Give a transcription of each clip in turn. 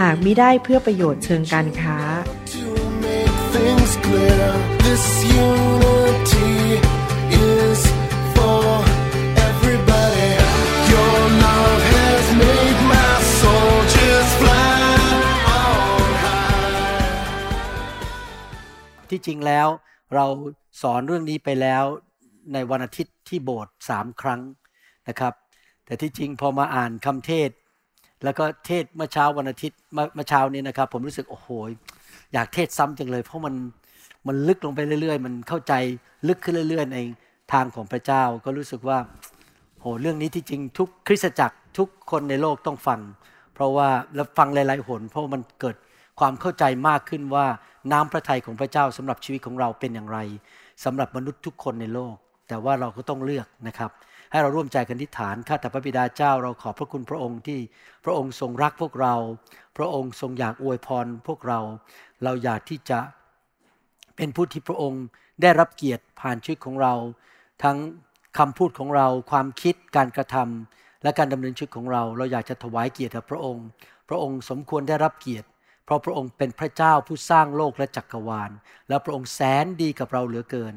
หากมิได้เพื่อประโยชน์เชิงการค้า ที่จริงแล้วเราสอนเรื่องนี้ไปแล้วในวันอาทิตย์ที่โบสถ์สามครั้งนะครับ แต่ที่จริงพอมาอ่านคำเทศ แล้วก็เทศเมื่อเช้าวันอาทิตย์เมื่อเช้านี้นะครับ ผมรู้สึกโอ้โหอยากเทศซ้ำจังเลย เพราะมันมันลึกลงไปเรื่อย ๆ มันเข้าใจลึกขึ้นเรื่อย ๆ ในทางของพระเจ้าก็รู้สึกว่าโหเรื่องนี้ที่จริงทุกคริสตจักรทุกคนในโลกต้องฟัง เพราะว่าแล้วฟังหลายๆหน เพราะมันเกิดความเข้าใจมากขึ้นว่าน้ำพระทัยของพระเจ้าสำหรับชีวิตของเราเป็นอย่างไรสำหรับมนุษย์ทุกคนในโลก แต่ว่าเราก็ต้องเลือกนะครับ ให้เราร่วมใจกันทิฏฐานข้าแต่พระบิดาเจ้าเราขอบพระคุณพระองค์ที่พระองค์ทรงรักพวกเรา พระองค์ทรงอยากอวยพรพวกเรา เราอยากที่จะเป็นผู้ที่พระองค์ได้รับเกียรติผ่านชีวิตของเรา ทั้งคำพูดของเราความคิดการกระทำและการดำเนินชีวิตของเรา เราอยากจะถวายเกียรติแด่พระองค์ พระองค์สมควรได้รับเกียรติเพราะพระองค์เป็นพระเจ้าผู้สร้างโลกและจักรวาล และพระองค์แสนดีกับเราเหลือเกิน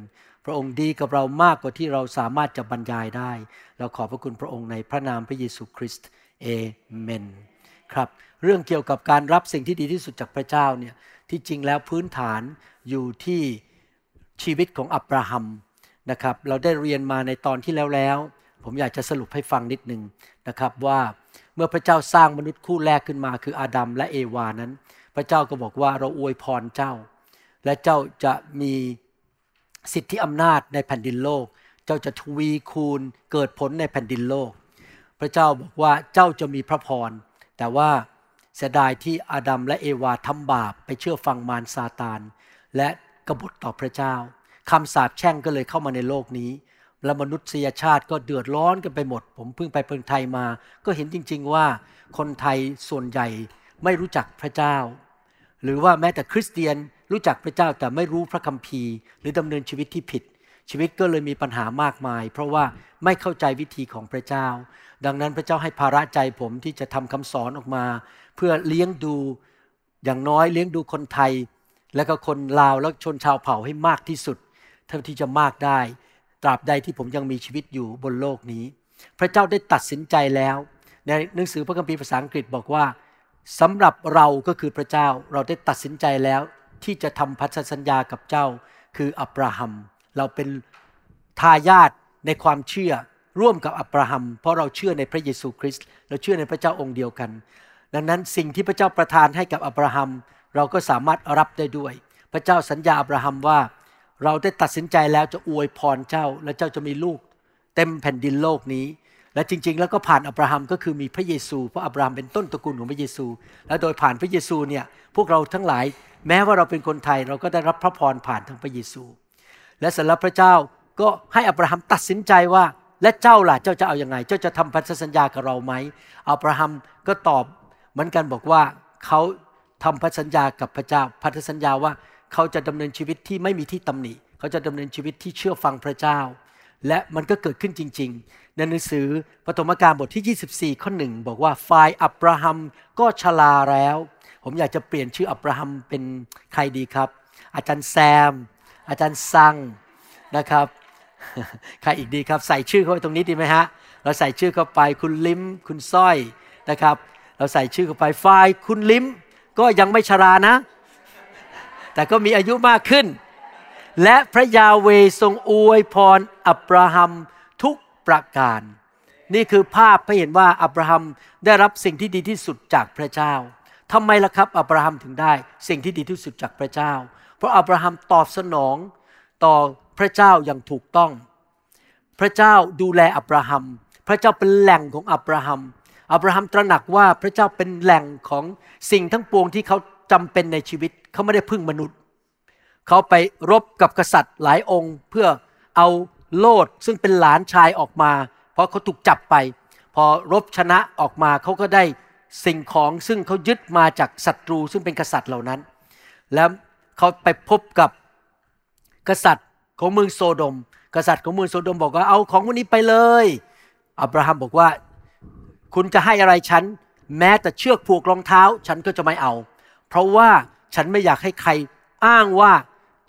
ระองค์ดีกับเรามากกว่าที่เราสามารถจะบรรยายได้ เราขอบพระคุณพระองค์ในพระนามพระเยซูคริสต์เอเมนครับ เรื่องเกี่ยวกับการรับสิ่งที่ดีที่สุดจากพระเจ้าเนี่ยที่จริงแล้วพื้นฐานอยู่ที่ชีวิตของอับราฮัมนะครับ เราได้เรียนมาในตอนที่แล้วแล้ว ผมอยากจะสรุปให้ฟังนิดนึงนะครับว่าเมื่อพระเจ้าสร้างมนุษย์คู่แรกขึ้นมา คืออาดัมและเอวานั้น พระเจ้าก็บอกว่าเราอวยพรเจ้า และเจ้าจะมี สิทธิอำนาจในแผ่นดินโลก เจ้าจะทวีคูณเกิดผลในแผ่นดินโลก พระเจ้าบอกว่าเจ้าจะมีพระพร แต่ว่าเสียดายที่อาดัมและเอวาทำบาปไปเชื่อฟังมารซาตาน และกบฏต่อพระเจ้าคำสาปแช่งก็เลยเข้ามาในโลกนี้ และมนุษยชาติก็เดือดร้อนกันไปหมด ผมเพิ่งไปเมืองไทยมา ก็เห็นจริง ๆว่าคนไทยส่วนใหญ่ไม่รู้จักพระเจ้า หรือว่าแม้แต่คริสเตียน รู้จักพระเจ้าแต่ไม่รู้พระคัมภีร์ หรือดำเนินชีวิตที่ผิด ชีวิตก็เลยมีปัญหามากมาย เพราะว่าไม่เข้าใจวิธีของพระเจ้า ดังนั้นพระเจ้าให้ภาระใจผมที่จะทำคำสอนออกมา เพื่อเลี้ยงดูอย่างน้อยเลี้ยงดูคนไทย และก็คนลาวและชนชาวเผ่าให้มากที่สุด เท่าที่จะมากได้ ตราบใดที่ผมยังมีชีวิตอยู่บนโลกนี้ พระเจ้าได้ตัดสินใจแล้ว ในหนังสือพระคัมภีร์ภาษาอังกฤษบอกว่าสำหรับเราก็คือพระเจ้าเราได้ตัดสินใจแล้ว ที่จะทำพันธสัญญากับเจ้า คืออับราฮัม เราเป็นทายาทในความเชื่อร่วมกับอับราฮัม เพราะเราเชื่อในพระเยซูคริสต์เราเชื่อในพระเจ้าองค์เดียวกัน ดังนั้นสิ่งที่พระเจ้าประทานให้กับอับราฮัม เราก็สามารถรับได้ด้วย พระเจ้าสัญญาอับราฮัมว่า เราได้ตัดสินใจแล้วจะอวยพรเจ้าและเจ้าจะมีลูก เต็มแผ่นดินโลกนี้ และจริง ๆ แล้วก็ผ่านอับราฮัมก็คือมีพระเยซู เพราะอับราฮัมเป็นต้นตระกูลของพระเยซู และโดยผ่านพระเยซูเนี่ยพวกเราทั้งหลาย แม้ว่าเราเป็นคนไทยเราก็ได้รับพระพรผ่านทางพระเยซู และสำหรับพระเจ้าก็ให้อับราฮัมตัดสินใจว่า และเจ้าล่ะเจ้าจะเอาอยัางไง เจ้าจะทำพันธสัญญากับเราไหมอับราฮัมก็ตอบเหมือนกันบอกว่าเขาทำพันธสัญญากับพระเจ้าพันธสัญญาว่าเขาจะดำเนินชีวิตที่ไม่มีที่ตำหนิเขาจะดำเนินชีวิตที่เชื่อฟังพระเจ้า และมันก็เกิดขึ้นจริงๆ ในหนังสือปฐมกาลบทที่ 24 ข้อหนึ่งบอกว่าฝ่ายอับราฮัมก็ชราแล้ว ผมอยากจะเปลี่ยนชื่ออับราฮัมเป็นใครดีครับ อาจารย์แซม อาจารย์ซังนะครับ ใครอีกดีครับ ใส่ชื่อเข้าไปตรงนี้ดีไหมฮะ เราใส่ชื่อเข้าไปคุณลิมคุณสร้อยนะครับ เราใส่ชื่อเข้าไปฝ่ายคุณลิมก็ยังไม่ชรานะ แต่ก็มีอายุมากขึ้น และพระยาเวทรงอวยพรอับราฮัม ประการ นี่คือภาพให้เห็นว่าอับราฮัมได้รับสิ่งที่ดีที่สุดจากพระเจ้าทำไมล่ะครับอับราฮัมถึงได้สิ่งที่ดีที่สุดจากพระเจ้า เพราะอับราฮัมตอบสนองต่อพระเจ้าอย่างถูกต้อง พระเจ้าดูแลอับราฮัม พระเจ้าเป็นแหล่งของอับราฮัม อับราฮัมตระหนักว่าพระเจ้าเป็นแหล่งของสิ่งทั้งปวงที่เขาจำเป็นในชีวิต เขาไม่ได้พึ่งมนุษย์ เขาไปรบกับกษัตริย์หลายองค์เพื่อเอา โลดซึ่งเป็นหลานชายออกมา เพราะเขาถูกจับไป พอรบชนะออกมาเขาก็ได้สิ่งของซึ่งเขายึดมาจากศัตรูซึ่งเป็นกษัตริย์เหล่านั้น แล้วเขาไปพบกับกษัตริย์ของเมืองโซโดม กษัตริย์ของเมืองโซโดมบอกว่าเอาของพวกนี้ไปเลย อับราฮัมบอกว่าคุณจะให้อะไรฉัน แม้แต่เชือกผูกรองเท้า ฉันก็จะไม่เอา เพราะว่าฉันไม่อยากให้ใครอ้างว่า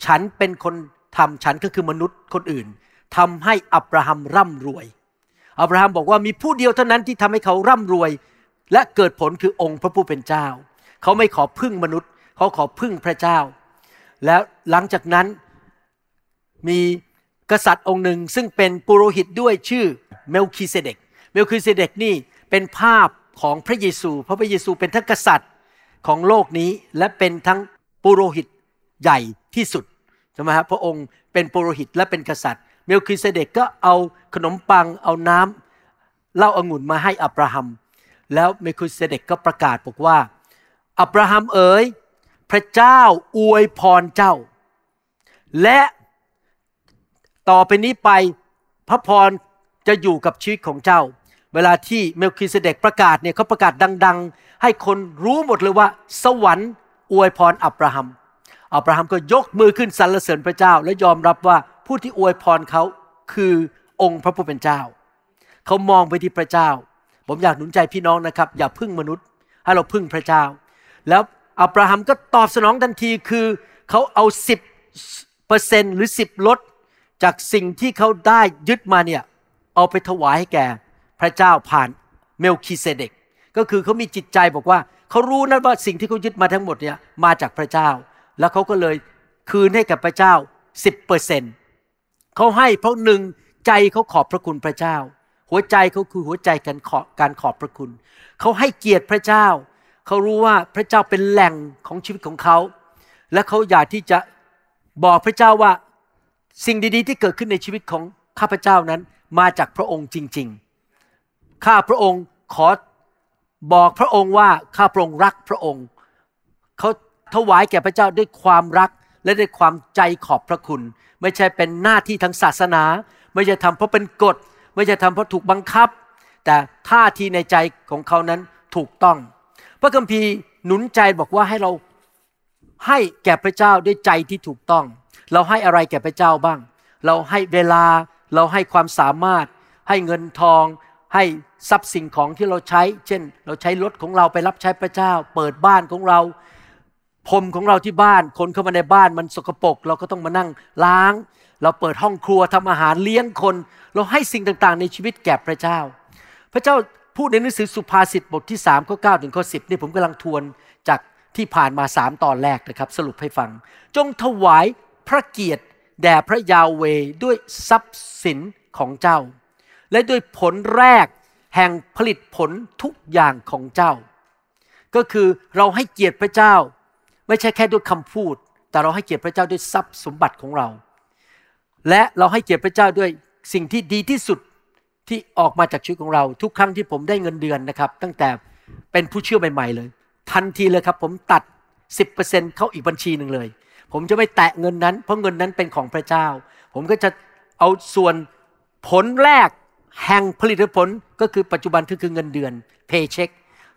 ฉันเป็นคนทำฉันก็คือมนุษย์คนอื่น ทำให้อับราฮัมร่ำรวย อับราฮัมบอกว่ามีผู้เดียวเท่านั้นที่ทำให้เขาร่ำรวย และเกิดผลคือองค์พระผู้เป็นเจ้า เขาไม่ขอพึ่งมนุษย์ เขาขอพึ่งพระเจ้า แล้วหลังจากนั้นมีกษัตริย์องค์หนึ่งซึ่งเป็นปุโรหิตด้วยชื่อเมลคิเซเดก เมลคิเซเดกนี่เป็นภาพของพระเยซู เพราะพระเยซูเป็นทั้งกษัตริย์ของโลกนี้และเป็นทั้งปุโรหิตใหญ่ที่สุดใช่ไหมครับพระองค์เป็นปุโรหิตและเป็นกษัตริย์ เมลคิเซเดกก็เอาขนมปังเอาน้ำเหล้าอางุ่นมาให้อับราฮัม แล้วเมลคิเซเดกก็ประกาศบอกว่า อับราฮัมเอ๋ยพระเจ้าอวยพรเจ้า และต่อไปนี้ไปพระพรจะอยู่กับชีวิตของเจ้า เวลาที่เมลคิเสเดกประกาศเนี่ยเขาประกาศดัง ๆ ให้คนรู้หมดเลยว่า สวรรค์อวยพรอับราฮัมอับราฮัมก็ยกมือขึ้นสรรเสริญพระเจ้า และยอมรับว่า ผู้ที่อวยพรเขาคือองค์พระผู้เป็นเจ้า เขามองไปที่พระเจ้า ผมอยากหนุนใจพี่น้องนะครับ อย่าพึ่งมนุษย์ ให้เราพึ่งพระเจ้า แล้วอับราฮัมก็ตอบสนองทันทีคือเขาเอาสิบเปอร์เซนหรือสิบลดจากสิ่งที่เขาได้ยึดมาเนี่ยเอาไปถวายให้แก่พระเจ้าผ่านเมลคิเซเดก ก็คือเขามีจิตใจบอกว่าเขารู้นะว่าสิ่งที่เขายึดมาทั้งหมดเนี่ยมาจากพระเจ้า แล้วเขาก็เลยคืนให้กับพระเจ้าสิบเปอร์เซ็น เขาให้เพราะหนึ่งใจเขาขอบพระคุณพระเจ้า หัวใจเขาคือหัวใจการขอการขอบพระคุณ เขาให้เกียรติพระเจ้า เขารู้ว่าพระเจ้าเป็นแหล่งของชีวิตของเขา และเขาอยากที่จะบอกพระเจ้าว่าสิ่งดีๆ ที่เกิดขึ้นในชีวิตของข้าพเจ้านั้นมาจากพระองค์จริง ๆ ข้าพระองค์ขอบอกพระองค์ว่าข้าพระองค์รักพระองค์ เขาถวายแก่พระเจ้าด้วยความรัก และด้วยความใจขอบพระคุณ ไม่ใช่เป็นหน้าที่ทางศาสนา ไม่ใช่ทำเพราะเป็นกฎ ไม่ใช่ทำเพราะถูกบังคับ แต่ท่าทีในใจของเขานั้นถูกต้อง พระคัมภีร์หนุนใจบอกว่าให้เราให้แก่พระเจ้าด้วยใจที่ถูกต้อง เราให้อะไรแก่พระเจ้าบ้าง เราให้เวลาเราให้ความสามารถ ให้เงินทอง ให้ทรัพย์สิ่งของที่เราใช้ เช่น เราใช้รถของเราไปรับใช้พระเจ้า เปิดบ้านของเรา พรมของเราที่บ้านคนเข้ามาในบ้านมันสกปรกเราก็ต้องมานั่งล้าง เราเปิดห้องครัวทำอาหารเลี้ยงคน เราให้สิ่งต่างๆ ในชีวิตแก่พระเจ้า พระเจ้าพูดในหนังสือสุภาษิตบทที่3ข้อ9ถึงข้อ10นี่ผมกำลังทวนจากที่ผ่านมาสามตอนแรกนะครับ สรุปให้ฟัง จงถวายพระเกียรติแด่พระยาเวด้วยทรัพย์สินของเจ้า และด้วยผลแรกแห่งผลิตผลทุกอย่างของเจ้า ก็คือเราให้เกียรติพระเจ้า ไม่ใช่แค่ด้วยคำพูด แต่เราให้เกียรติพระเจ้าด้วยทรัพย์สมบัติของเรา และเราให้เกียรติพระเจ้าด้วยสิ่งที่ดีที่สุดที่ออกมาจากชีวิตของเรา ทุกครั้งที่ผมได้เงินเดือนนะครับ ตั้งแต่เป็นผู้เชื่อใหม่ ๆ เลย ทันทีเลยครับ ผมตัด 10%เข้าอีกบัญชีหนึ่งเลย ผมจะไม่แตะเงินนั้น เพราะเงินนั้นเป็นของพระเจ้า ผมก็จะเอาส่วนผลแรกแห่งผลิตผลก็คือปัจจุบันคือเงินเดือนเพย์เช็ค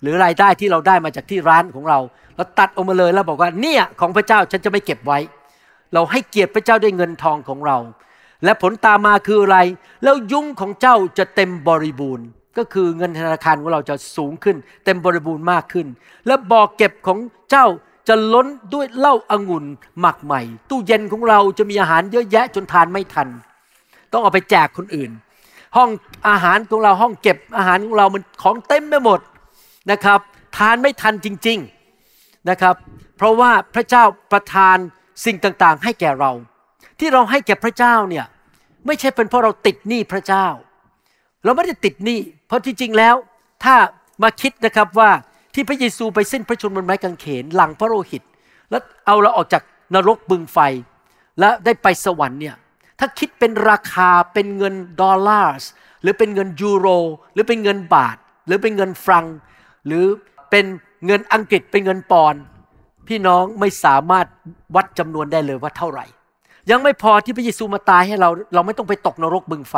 หรือรายได้ที่เราได้มาจากที่ร้านของเรา เราตัดออกมาเลยแล้วบอกว่าเนี่ยของพระเจ้าฉันจะไม่เก็บไว้ เราให้เกียรติพระเจ้าด้วยเงินทองของเรา และผลตามมาคืออะไร แล้วยุ่งของเจ้าจะเต็มบริบูรณ์ ก็คือเงินธนาคารของเราจะสูงขึ้น เต็มบริบูรณ์มากขึ้น และบ่อกเก็บของเจ้าจะล้นด้วยเหล้าอางุ่นหมักใหม่ ตู้เย็นของเราจะมีอาหารเยอะแยะจนทานไม่ทัน ต้องเอาไปแจกคนอื่น ห้องอาหารของเราห้องเก็บอาหารของเรามันของเต็มไปหมด นะครับ ทานไม่ทันจริงๆนะครับ เพราะว่าพระเจ้าประทานสิ่งต่างๆ ให้แก่เรา ที่เราให้แก่พระเจ้าเนี่ยไม่ใช่เป็นเพราะเราติดหนี้พระเจ้า เราไม่ได้ติดหนี้เพราะที่จริงแล้ว ถ้ามาคิดนะครับว่าที่พระเยซูไปสิ้นพระชนม์บนไม้กางเขนหลังพระโลหิต แล้วเอาเราออกจากนรกบึงไฟ และได้ไปสวรรค์เนี่ยถ้าคิดเป็นราคาเป็นเงินดอลลาร์หรือเป็นเงินยูโร หรือเป็นเงินบาท หรือเป็นเงินฟรัง หรือเป็นเงินอังกฤษเป็นเงินปอนพี่น้องไม่สามารถวัดจำนวนได้เลยว่าเท่าไหร่ ยังไม่พอที่พระเยซูมาตายให้เรา เราไม่ต้องไปตกนรกบึงไฟ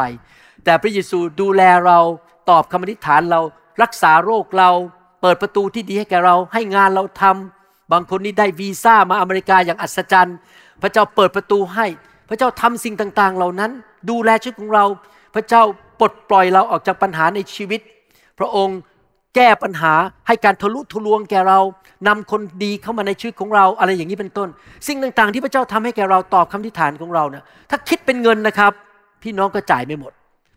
แต่พระเยซูดูแลเราตอบคำอธิษฐานเรารักษาโรคเรา เปิดประตูที่ดีให้แก่เรา ให้งานเราทำบางคนนี่ได้วีซ่ามาอเมริกาอย่างอัศจรรย์ พระเจ้าเปิดประตูให้ พระเจ้าทำสิ่งต่างๆ เหล่านั้น ดูแลชีวิตของเรา พระเจ้าปลดปล่อยเราออกจากปัญหาในชีวิต พระองค์ แก้ปัญหาให้การทะลุทะลวงแก่เรานำคนดีเข้ามาในชีวิตของเราอะไรอย่างนี้เป็นต้น สิ่งต่างๆ ที่พระเจ้าทำให้แก่เราตอบคำทิฐานของเราเนี่ยถ้าคิดเป็นเงินนะครับ พี่น้องก็จ่ายไม่หมด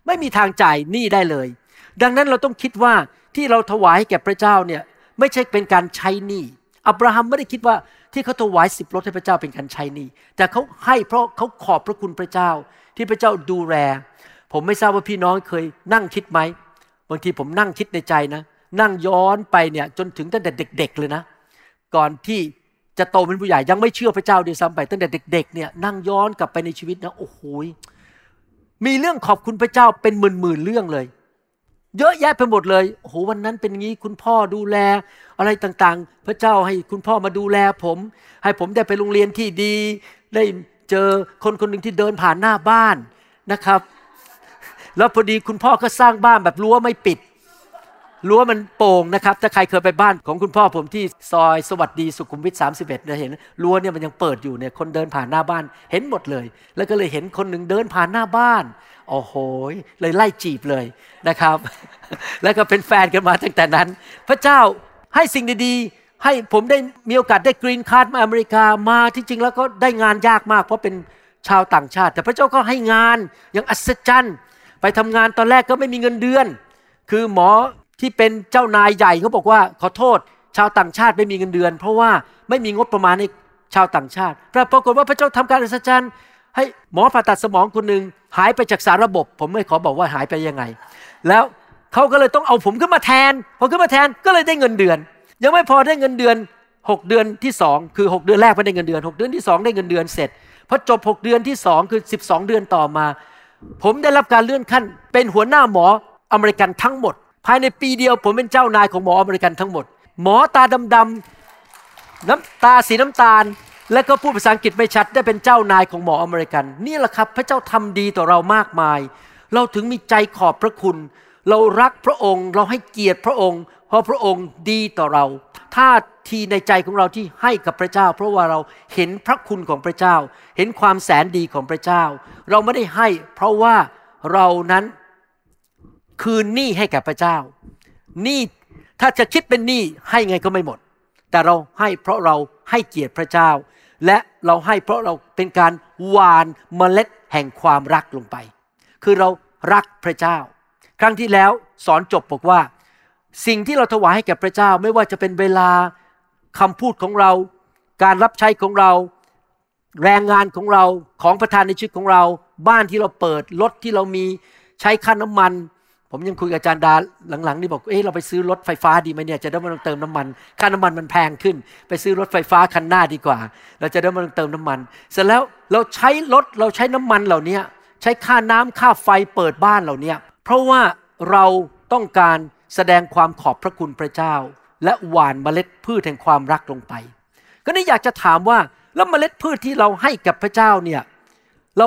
ไม่มีทางจ่ายหนี้ได้เลย ดังนั้นเราต้องคิดว่าที่เราถวายให้แก่พระเจ้าเนี่ยไม่ใช่เป็นการใช้หนี้อับราฮัมไม่ได้คิดว่าที่เขาถวายสิบรถให้พระเจ้าเป็นการใช้หนี้แต่เขาให้เพราะเขาขอบพระคุณพระเจ้า ที่พระเจ้าดูแลผมไม่ทราบว่าพี่น้องเคยนั่งคิดไหมบางทีผมนั่งคิดในใจนะ นั่งย้อนไปเนี่ยจนถึงตั้งแต่เด็ก ๆ เลยนะ ก่อนที่จะโตเป็นผู้ใหญ่ยังไม่เชื่อพระเจ้าด้วยซ้ำไปตั้งแต่เด็ก ๆ เนี่ยนั่งย้อนกลับไปในชีวิตนะโอ้โหมีเรื่องขอบคุณพระเจ้าเป็นหมื่นๆเรื่องเลย เยอะแยะไปหมดเลยโอ้โหวันนั้นเป็นงี้คุณพ่อดูแล อะไรต่างๆ พระเจ้าให้คุณพ่อมาดูแลผม ให้ผมได้ไปโรงเรียนที่ดี ได้เจอคนคนหนึ่งที่เดินผ่านหน้าบ้านนะครับ แล้วพอดีคุณพ่อก็สร้างบ้านแบบรั้วไม่ปิด รั้วมันโป่งนะครับ ถ้าใครเคยไปบ้านของคุณพ่อผมที่ซอยสวัสดีสุขุมวิท 31เนี่ยเห็นรั้วเนี่ยมันยังเปิดอยู่เนี่ยคนเดินผ่านหน้าบ้านเห็นหมดเลย แล้วก็เลยเห็นคนหนึ่งเดินผ่านหน้าบ้านโอ้โหเลยไล่จีบเลยนะครับ แล้วก็เป็นแฟนกันมาตั้งแต่นั้น พระเจ้าให้สิ่งดีๆ ให้ผมได้มีโอกาสได้ green card มาอเมริกามาที่จริงแล้วก็ได้งานยากมาก เพราะเป็นชาวต่างชาติ แต่พระเจ้าก็ให้งานอย่างอัศจรรย์ ไปทำงานตอนแรกก็ไม่มีเงินเดือน คือหมอ ที่เป็นเจ้านายใหญ่เขาบอกว่าขอโทษ ชาวต่างชาติไม่มีเงินเดือน เพราะว่าไม่มีงบประมาณให้ชาวต่างชาติปรากฏว่าพระเจ้าทำการอัศจรรย์ให้หมอผ่าตัดสมองคนหนึ่งหายไปจากสารระบบ ผมไม่ขอบอกว่าหายไปยังไง แล้วเขาก็เลยต้องเอาผมขึ้นมาแทนพอขึ้นมาแทนก็เลยได้เงินเดือน ยังไม่พอได้เงินเดือน 6 เดือนที่ 2 คือ 6 เดือนแรกไม่ได้เงินเดือน 6 เดือนที่ 2 ได้เงินเดือนเสร็จพอจบ 6 เดือนที่ 2 คือ 12 เดือนต่อมา ผมได้รับการเลื่อนขั้น เป็นหัวหน้าหมออเมริกันทั้งหมด ภายในปีเดียวผมเป็นเจ้านายของหมออเมริกันทั้งหมด หมอตาดำๆน้ำตาสีน้ำตาล แล้วก็พูดภาษาอังกฤษไม่ชัดได้เป็นเจ้านายของหมออเมริกัน นี่แหละครับ พระเจ้าทำดีต่อเรามากมาย เราถึงมีใจขอบพระคุณ เรารักพระองค์ เราให้เกียรติพระองค์ เพราะพระองค์ดีต่อเราท่าทีในใจของเราที่ให้กับพระเจ้า เพราะว่าเราเห็นพระคุณของพระเจ้า เห็นความแสนดีของพระเจ้า เราไม่ได้ให้ เพราะว่าเรานั้น คืนหนี้ให้แก่พระเจ้าหนี้ถ้าจะคิดเป็นหนี้ให้ไงก็ไม่หมด แต่เราให้เพราะเราให้เกียรติพระเจ้า และเราให้เพราะเราเป็นการหวานเมล็ดแห่งความรักลงไป คือเรารักพระเจ้า ครั้งที่แล้วสอนจบบอกว่า สิ่งที่เราถวายให้แก่พระเจ้าไม่ว่าจะเป็นเวลาคำพูดของเรา การรับใช้ของเรา แรงงานของเราของประธานในชีวิตของเรา บ้านที่เราเปิดรถที่เรามีใช้ค่าน้ำมัน ผมยังคุยกับอาจารย์ดาหลังๆนี่บอก เอ้เราไปซื้อรถไฟฟ้าดีไหมเนี่ยจะได้ไม่ต้องเติมน้ำมัน ค่าน้ำมันมันแพงขึ้น ไปซื้อรถไฟฟ้าคันหน้าดีกว่า เราจะได้ไม่ต้องเติมน้ำมัน เสร็จแล้วเราใช้รถเราใช้น้ำมันเหล่านี้ใช้ค่าน้ำค่าไฟเปิดบ้านเหล่านี้เพราะว่าเราต้องการแสดงความขอบพระคุณพระเจ้า และหว่านเมล็ดพืชแห่งความรักลงไป ก็นี่อยากจะถามว่าแล้วเมล็ดพืชที่เราให้กับพระเจ้าเนี่ยเรา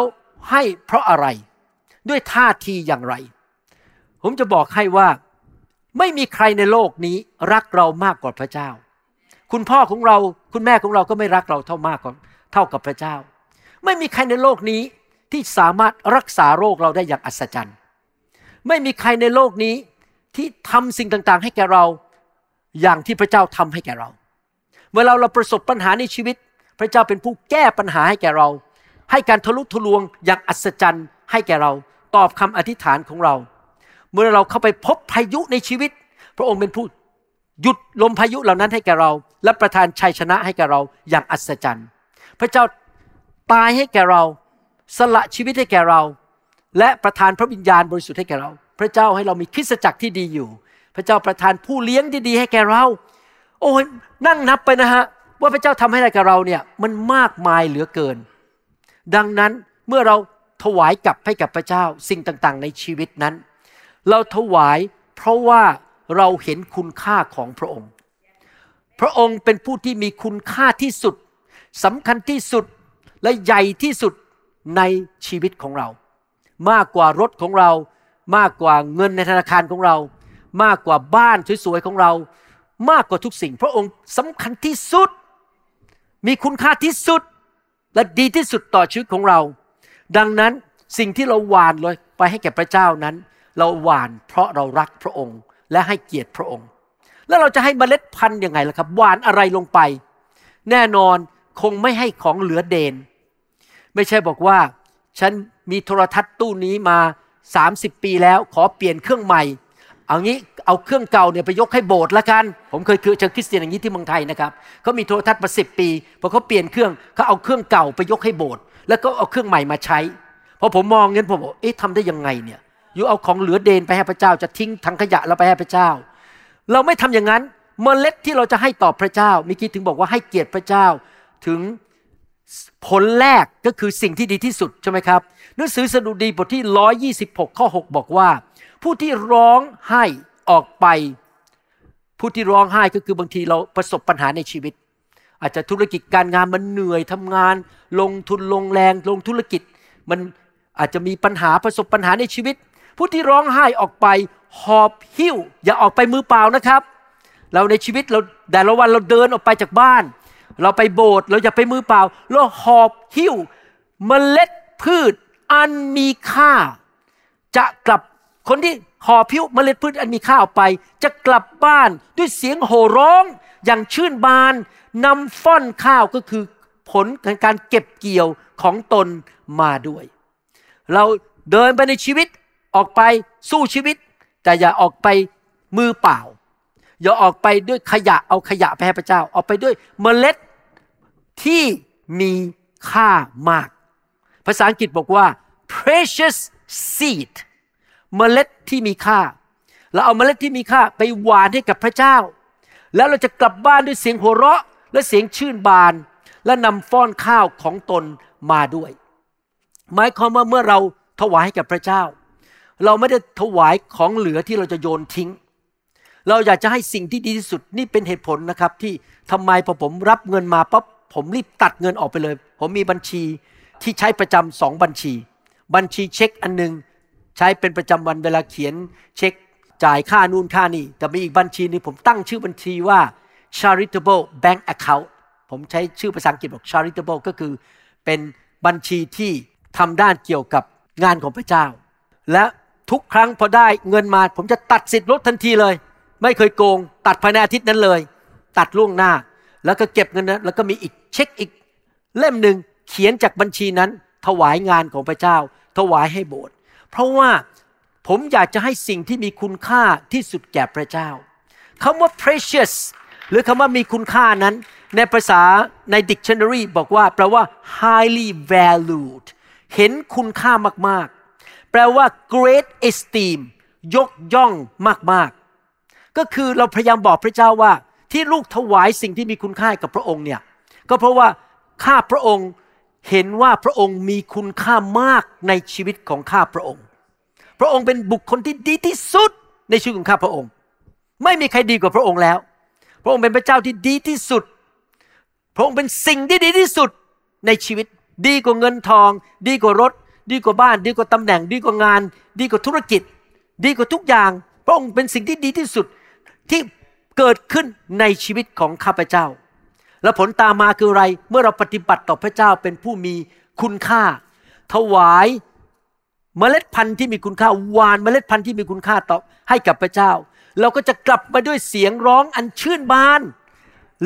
ให้เพราะอะไร ด้วยท่าทีอย่างไร ผมจะบอกให้ว่าไม่มีใครในโลกนี้รักเรามากกว่าพระเจ้า คุณพ่อของเราคุณแม่ของเราก็ไม่รักเราเท่ามากกว่าเท่ากับพระเจ้า ไม่มีใครในโลกนี้ที่สามารถรักษาโรคเราได้อย่างอัศจรรย์ ไม่มีใครในโลกนี้ที่ทำสิ่งต่างๆ ให้แก่เราอย่างที่พระเจ้าทำให้แก่เรา เวลาเราประสบปัญหาในชีวิต พระเจ้าเป็นผู้แก้ปัญหาให้แก่เรา ให้การทะลุทะลวงอย่างอัศจรรย์ให้แก่เรา ตอบคำอธิษฐานของเรา เมื่อเราเข้าไปพบพายุในชีวิต พระองค์เป็นผู้หยุดลมพายุเหล่านั้นให้แก่เรา และประทานชัยชนะให้แก่เราอย่างอัศจรรย์ พระเจ้าตายให้แก่เรา สละชีวิตให้แก่เรา และประทานพระวิญญาณบริสุทธิ์ให้แก่เรา พระเจ้าให้เรามีคริสตจักรที่ดีอยู่ พระเจ้าประทานผู้เลี้ยงที่ดีให้แก่เรา โอ้ยนั่งนับไปนะฮะว่าพระเจ้าทำให้อะไรกับเราเนี่ยมันมากมายเหลือเกิน ดังนั้นเมื่อเราถวายกลับให้กับพระเจ้าสิ่งต่างๆ ในชีวิตนั้น เราถวายเพราะว่าเราเห็นคุณค่าของพระองค์ พระองค์เป็นผู้ที่มีคุณค่าที่สุดสำคัญที่สุดและใหญ่ที่สุดในชีวิตของเรา มากกว่ารถของเรา มากกว่าเงินในธนาคารของเรา มากกว่าบ้านสวยๆของเรา มากกว่าทุกสิ่ง พระองค์สำคัญที่สุด มีคุณค่าที่สุดและดีที่สุดต่อชีวิตของเรา ดังนั้นสิ่งที่เราหวานเลยไปให้แก่พระเจ้านั้น เราหวานเพราะเรารักพระองค์ และให้เกียรติพระองค์ แล้วเราจะให้เมล็ดพันธุ์ยังไงล่ะครับ หวานอะไรลงไป แน่นอนคงไม่ให้ของเหลือเดน ไม่ใช่บอกว่า ฉันมีโทรทัศน์ตู้นี้มา 30 ปีแล้วขอเปลี่ยนเครื่องใหม่ เอางี้เอาเครื่องเก่าเนี่ยไปยกให้โบสถ์ละกัน ผมเคยเจอคริสเตียนอย่างนี้ที่เมืองไทยนะครับเขามีโทรทัศน์มาสิปีพอเขาเปลี่ยนเครื่องเขาเอาเครื่องเก่าไปยกให้โบสถ์แล้วก็เอาเครื่องใหม่มาใช้พอผมมองเงี้ยผมบอกเอ๊ะทำได้ยังไงเนี่ย อยู่เอาของเหลือเดนไปให้พระเจ้า จะทิ้งถังขยะแล้วไปให้พระเจ้า เราไม่ทำอย่างนั้นเมล็ดที่เราจะให้ต่อพระเจ้ามิกี้ถึงบอกว่าให้เกียรติพระเจ้าถึงผลแรกก็คือสิ่งที่ดีที่สุดใช่ไหมครับหนังสือสดุดีบทที่ 126 ข้อ 6 บอกว่า ผู้ที่ร้องไห้ออกไป ผู้ที่ร้องไห้ก็คือบางทีเราประสบปัญหาในชีวิต อาจจะธุรกิจการงานมันเหนื่อยทำงาน ลงทุนลงแรงลงธุรกิจ มันอาจจะมีปัญหาประสบปัญหาในชีวิต ผู้ที่ร้องไห้ออกไปหอบหิ้ว อย่าออกไปมือเปล่านะครับ เราในชีวิตเราแต่ละวันเราเดินออกไปจากบ้าน เราไปโบสถ์เราอย่าไปมือเปล่า เราหอบหิ้วเมล็ดพืชอันมีค่า จะกลับคนที่ห่อพิ้วเมล็ดพืชอันมีค่าออกไป จะกลับบ้านด้วยเสียงโห่ร้องอย่างชื่นบานนำฟ่อนข้าวก็คือผลของการเก็บเกี่ยวของตนมาด้วย เราเดินไปในชีวิต ออกไปสู้ชีวิต แต่อย่าออกไปมือเปล่า อย่าออกไปด้วยขยะเอาขยะไปให้พระเจ้า ออกไปด้วยเมล็ดที่มีค่ามาก ภาษาอังกฤษบอกว่า precious seed เมล็ดที่มีค่า เราเอาเมล็ดที่มีค่าไปหวานให้กับพระเจ้า แล้วเราจะกลับบ้านด้วยเสียงหัวเราะ และเสียงชื่นบาน และนำฟ้อนข้าวของตนมาด้วย หมายความว่าเมื่อเราถวายให้กับพระเจ้า เราไม่ได้ถวายของเหลือที่เราจะโยนทิ้ง เราอยากจะให้สิ่งที่ดีที่สุดนี่เป็นเหตุผลนะครับที่ทำไมพอผมรับเงินมาปั๊บผมรีบตัดเงินออกไปเลย ผมมีบัญชีที่ใช้ประจำสองบัญชี บัญชีเช็คอันหนึง ใช้เป็นประจำวันเวลาเขียนเช็คจ่ายค่านู่นค่านี่ แต่มีอีกบัญชีหนึงผมตั้งชื่อบัญชีว่า charitable bank account ผมใช้ชื่อภาษาอังกฤษบอก charitable ก็คือเป็นบัญชีที่ทำด้านเกี่ยวกับงานของพระเจ้า และ ทุกครั้งพอได้เงินมา ผมจะตัดสิทธิ์ลดทันทีเลย ไม่เคยโกง ตัดภายในอาทิตย์นั้นเลย ตัดล่วงหน้า แล้วก็เก็บเงินนั้นแล้วก็มีอีกเช็คอีก เล่มหนึ่งเขียนจากบัญชีนั้น ถวายงานของพระเจ้า ถวายให้โบสถ์เพราะว่าผมอยากจะให้สิ่งที่มีคุณค่าที่สุดแก่พระเจ้าคำว่า precious หรือคำว่ามีคุณค่านั้น ในภาษาใน dictionary บอกว่าแปลว่า highly valued เห็นคุณค่ามากๆ แปลว่า great esteem ยกย่องมากๆ ก็คือเราพยายามบอกพระเจ้าว่า ที่ลูกถวายสิ่งที่มีคุณค่ากับพระองค์เนี่ย ก็เพราะว่าข้าพระองค์เห็นว่าพระองค์มีคุณค่ามากในชีวิตของข้าพระองค์ พระองค์เป็นบุคคลที่ดีที่สุดในชีวิตของข้าพระองค์ ไม่มีใครดีกว่าพระองค์แล้ว พระองค์เป็นพระเจ้าที่ดีที่สุด พระองค์เป็นสิ่งที่ดีที่สุดในชีวิต ดีกว่าเงินทอง ดีกว่ารถ ดีกว่าบ้าน ดีกว่าตำแหน่ง ดีกว่างาน ดีกว่าธุรกิจ ดีกว่าทุกอย่าง พระองค์เป็นสิ่งที่ดีที่สุดที่เกิดขึ้นในชีวิตของข้าพเจ้า และผลตามมาคืออะไร เมื่อเราปฏิบัติต่อพระเจ้าเป็นผู้มีคุณค่า ถวายเมล็ดพันธุ์ที่มีคุณค่าหวานเมล็ดพันธุ์ที่มีคุณค่าต่อให้กับพระเจ้า เราก็จะกลับมาด้วยเสียงร้องอันชื่นบาน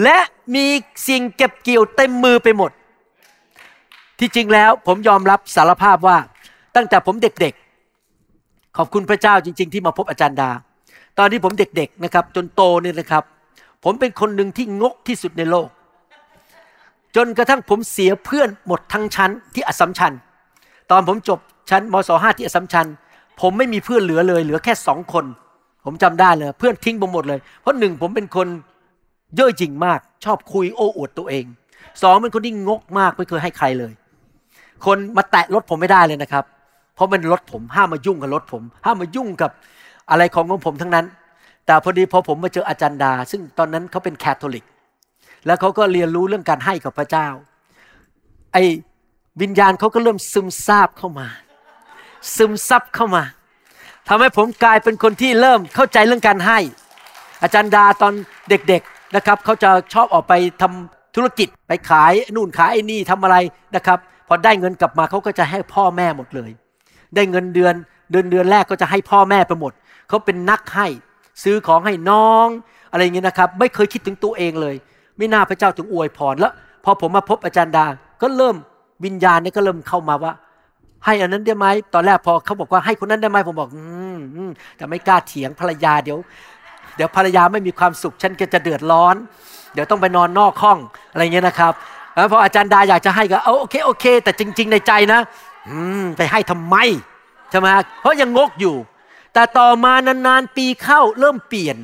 และมีสิ่งเก็บเกี่ยวเต็มมือไปหมด ที่จริงแล้วผมยอมรับสารภาพว่าตั้งแต่ผมเด็กๆ ขอบคุณพระเจ้าจริง ๆ ที่มาพบอาจารย์ดา ตอนที่ผมเด็กๆนะครับ จนโตเนี่ยนะครับ ผมเป็นคนหนึ่งที่งกที่สุดในโลก จนกระทั่งผมเสียเพื่อนหมดทั้งชั้นที่อัสสัมชัญตอนผมจบชั้นมศห้าที่อัสสัมชัญผมไม่มีเพื่อนเหลือเลย เหลือแค่สองคน ผมจำได้เลย เพื่อนทิ้งผมหมดเลย เพราะหนึ่งผมเป็นคนเย่อหยิ่งมาก ชอบคุยโอ้อวดตัวเองสองเป็นคนที่งกมากไม่เคยให้ใครเลย คนมาแตะรถผมไม่ได้เลยนะครับ เพราะมันรถผมห้ามมายุ่งกับรถผม ห้ามมายุ่งกับอะไรของของผมทั้งนั้น แต่พอดีพอผมมาเจออาจารย์ดา ซึ่งตอนนั้นเขาเป็นแคทอลิก แล้วเขาก็เรียนรู้เรื่องการให้กับพระเจ้า ไอ้วิญญาณเขาก็เริ่มซึมซาบเข้ามา ซึมซับเข้ามาทำให้ผมกลายเป็นคนที่เริ่มเข้าใจเรื่องการให้ อาจารย์ดาตอนเด็กๆนะครับเขาจะชอบออกไปทำธุรกิจไปขายนู่นขายไอ้นี่ทำอะไรนะครับ พอได้เงินกลับมาเขาก็จะให้พ่อแม่หมดเลย ได้เงินเดือนเดือนเดือนแรกก็จะให้พ่อแม่ไปหมด เขาเป็นนักให้ซื้อของให้น้องอะไรเงี้ยนะครับ ไม่เคยคิดถึงตัวเองเลย ไม่น่าพระเจ้าถึงอวยพรแล้ว พอผมมาพบอาจารย์ดา ก็เริ่มวิญญาณเนี่ยก็เริ่มเข้ามาว่า ให้อันนั้นได้ไหมตอนแรกพอเขาบอกว่าให้คนนั้นได้ไหมผมบอก อืมอมแต่ไม่กล้าเถียงภรรยาเดี๋ยว เดี๋ยวภรรยาไม่มีความสุขฉันก็จะเดือดร้อน เดี๋ยวต้องไปนอนนอกห้องอะไรเงี้ยนะครับ พออาจารย์ดาอยากจะให้ก็เอาโอเคโอเค แต่จริง ๆ ในใจนะอืมไปให้ทำไมใช่ไหมเพราะยังงกอยู่ แต่ต่อมานานๆปีเข้าเริ่มเปลี่ยน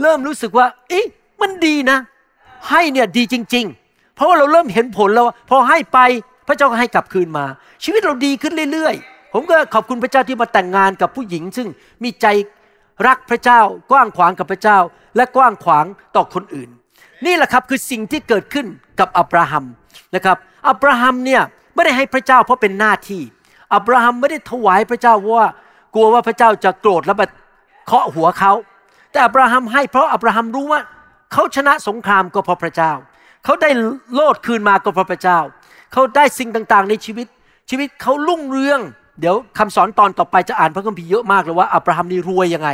เริ่มรู้สึกว่า เอ๊ะมันดีนะ ให้เนี่ยดีจริง ๆ เพราะว่าเราเริ่มเห็นผลแล้วพอให้ไปพระเจ้าก็ให้กลับคืนมา ชีวิตเราดีขึ้นเรื่อยๆ ผมก็ขอบคุณพระเจ้าที่มาแต่งงานกับผู้หญิง ซึ่งมีใจรักพระเจ้ากว้างขวางกับพระเจ้า และกว้างขวางต่อคนอื่น นี่แหละครับคือสิ่งที่เกิดขึ้นกับอับราฮัมนะครับ อับราฮัมเนี่ยไม่ได้ให้พระเจ้าเพราะเป็นหน้าที่ อับราฮัมไม่ได้ถวายพระเจ้าเพราะว่ากลัวว่าพระเจ้าจะโกรธแล้วมาเคาะหัวเขา แต่อับราฮัมให้เพราะอับราฮัมรู้ว่าเขาชนะสงครามก็เพราะพระเจ้า เขาได้โลดคืนมาก็เพราะพระเจ้า เขาได้สิ่งต่างๆ ในชีวิต ชีวิตเขารุ่งเรือง เดี๋ยวคำสอนตอนต่อไปจะอ่านพระคัมภีร์เยอะมากเลยว่าอับราฮัมนี่รวยยังไง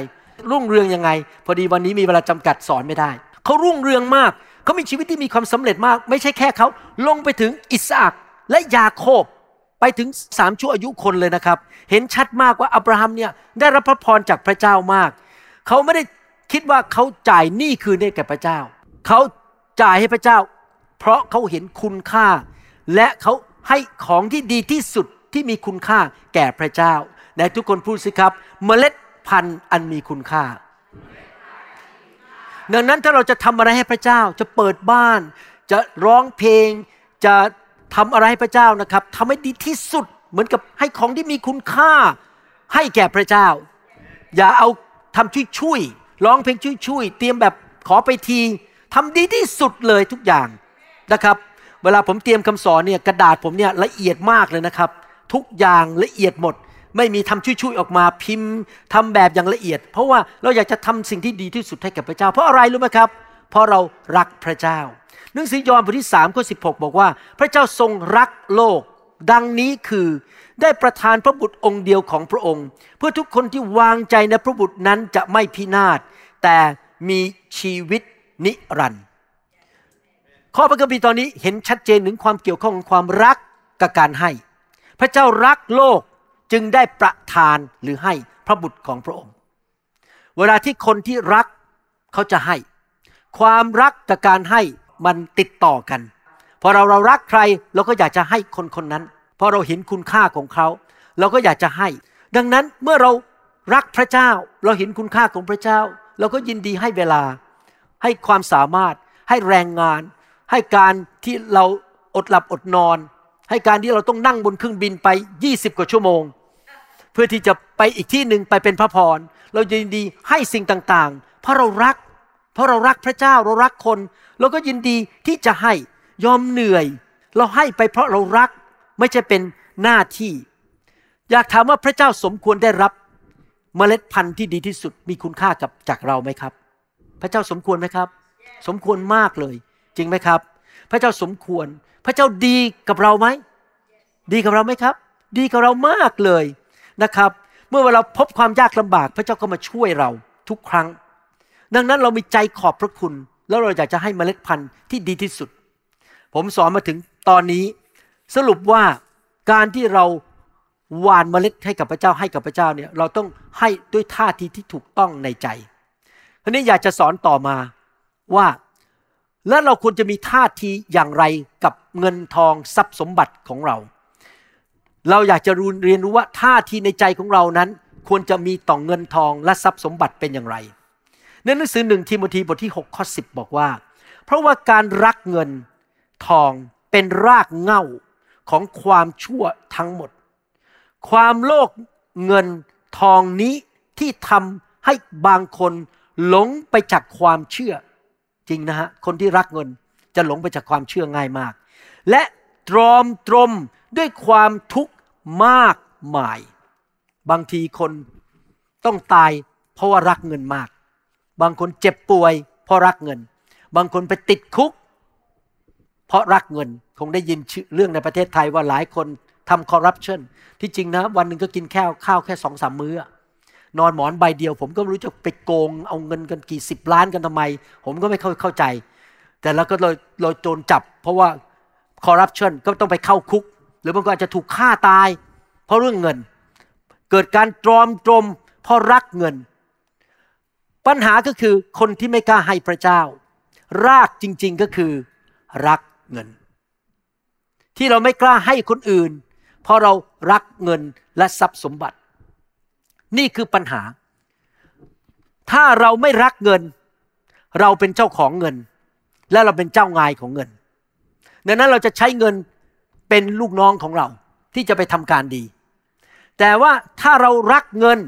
รุ่งเรืองยังไง พอดีวันนี้มีเวลาจำกัดสอนไม่ได้ เขารุ่งเรืองมาก เขามีชีวิตที่มีความสำเร็จมาก ไม่ใช่แค่เขาลงไปถึงอิสอักและยาโคบไปถึงสามชั่วอายุคนเลยนะครับ เห็นชัดมากว่าอับราฮัมเนี่ยได้รับพระพรจากพระเจ้ามาก เขาไม่ได้คิดว่าเขาจ่ายหนี้คืนให้แก่พระเจ้า เขาจ่ายให้พระเจ้า เพราะเขาเห็นคุณค่า และเขาให้ของที่ดีที่สุดที่มีคุณค่าแก่พระเจ้า และทุกคนพูดสิครับ เมล็ดพันธุ์อันมีคุณค่า ดังนั้นถ้าเราจะทำอะไรให้พระเจ้า จะเปิดบ้าน จะร้องเพลง จะทำอะไรให้พระเจ้านะครับทำให้ดีที่สุดเหมือนกับให้ของที่มีคุณค่า ให้แก่พระเจ้า อย่าเอาทำชุยชุยๆร้องเพลงชุยชุยๆเตรียมแบบขอไปทีทำดีที่สุดเลยทุกอย่างนะครับ เวลาผมเตรียมคำสอนเนี่ยกระดาษผมเนี่ยละเอียดมากเลยนะครับ ทุกอย่างละเอียดหมด ไม่มีทำชุยๆออกมาพิมพ์ทำแบบอย่างละเอียด เพราะว่าเราอยากจะทำสิ่งที่ดีที่สุดให้กับพระเจ้า เพราะอะไรรู้ไหมครับ เพราะเรารักพระเจ้า หนังสือยอห์นบทที่3ข้อ16บอกว่า พระเจ้าทรงรักโลก ดังนี้คือได้ประทานพระบุตรองค์เดียวของพระองค์ เพื่อทุกคนที่วางใจในพระบุตรนั้นจะไม่พินาศแต่มีชีวิตนิรันดร์ข้อพระคัมภีร์ตอนนี้เห็นชัดเจนถึงความเกี่ยวข้องของความรักกับการให้ พระเจ้ารักโลก จึงได้ประทานหรือให้พระบุตรของพระองค์ เวลาที่คนที่รักเขาจะให้ ความรักกับการให้มันติดต่อกัน พอเราเรารักใครเราก็อยากจะให้คนคนนั้น เพราะเราเห็นคุณค่าของเขา เราก็อยากจะให้ ดังนั้นเมื่อเรารักพระเจ้า เราเห็นคุณค่าของพระเจ้า เราก็ยินดีให้เวลา ให้ความสามารถ ให้แรงงาน ให้การที่เราอดหลับอดนอน ให้การที่เราต้องนั่งบนเครื่องบินไป 20 กว่าชั่วโมง เพื่อที่จะไปอีกที่หนึ่งไปเป็นพระพร เรายินดีให้สิ่งต่างๆ เพราะเรารัก เพราะเรารักพระเจ้าเรารักคน เราก็ยินดีที่จะให้ยอมเหนื่อย เราให้ไปเพราะเรารักไม่ใช่เป็นหน้าที่ อยากถามว่าพระเจ้าสมควรได้รับเมล็ดพันธุ์ที่ดีที่สุดมีคุณค่ากับจากเราไหมครับ พระเจ้าสมควรไหมครับ สมควรมากเลย จริงไหมครับ พระเจ้าสมควร พระเจ้าดีกับเราไหมดีกับเราไหมครับ ดีกับเรามากเลย นะครับ เมื่อเวลาพบความยากลำบาก พระเจ้าก็มาช่วยเราทุกครั้ง ดังนั้นเรามีใจขอบพระคุณ แล้วเราอยากจะให้เมล็ดพันธุ์ที่ดีที่สุด ผมสอนมาถึงตอนนี้ สรุปว่าการที่เราหว่านเมล็ดให้กับพระเจ้าให้กับพระเจ้าเนี่ยเราต้องให้ด้วยท่าทีที่ถูกต้องในใจทีนี้อยากจะสอนต่อมาว่าแล้วเราควรจะมีท่าทีอย่างไรกับเงินทองทรัพย์สมบัติของเรา เราอยากจะเรียนรู้ว่าท่าทีในใจของเรานั้น ควรจะมีต่อเงินทองและทรัพย์สมบัติเป็นอย่างไรในหนังสือหนึ่งทิโมธีบทที่6ข้อ10 บอกว่า เพราะว่าการรักเงินทองเป็นรากเหง้าของความชั่วทั้งหมด ความโลภเงินทองนี้ที่ทำให้บางคนหลงไปจากความเชื่อ จริงนะฮะคนที่รักเงินจะหลงไปจากความเชื่อง่ายมาก และตรอมตรม ด้วยความทุกข์มากมาย บางทีคนต้องตายเพราะว่ารักเงินมาก บางคนเจ็บป่วยเพราะรักเงิน บางคนไปติดคุก เพราะรักเงินคงได้ยินเรื่องในประเทศไทยว่าหลายคนทำคอร์รัปชันที่จริงนะวันหนึ่งก็กินแค่ข้าวแค่สองสามมื้อนอนหมอนใบเดียว ผมก็ไม่รู้จะไปโกงเอาเงินกันกี่สิบล้านกันทำไม ผมก็ไม่เข้าเข้าใจ แต่แล้วก็เราเราโจรจับ เพราะว่าคอร์รัปชันก็ต้องไปเข้าคุก หรือบางคนอาจจะถูกฆ่าตาย เพราะเรื่องเงิน เกิดการตรอมตรม เพราะรักเงิน ปัญหาก็คือคนที่ไม่กล้าให้พระเจ้า รากจริงๆก็คือ รักเงิน ที่เราไม่กล้าให้คนอื่น เพราะเรารักเงินและทรัพย์สมบัติ นี่คือปัญหา ถ้าเราไม่รักเงิน เราเป็นเจ้าของเงิน และเราเป็นเจ้างายของเงินดังนั้นเราจะใช้เงิน เป็นลูกน้องของเราที่จะไปทำการดี แต่ว่าถ้าเรารักเงิน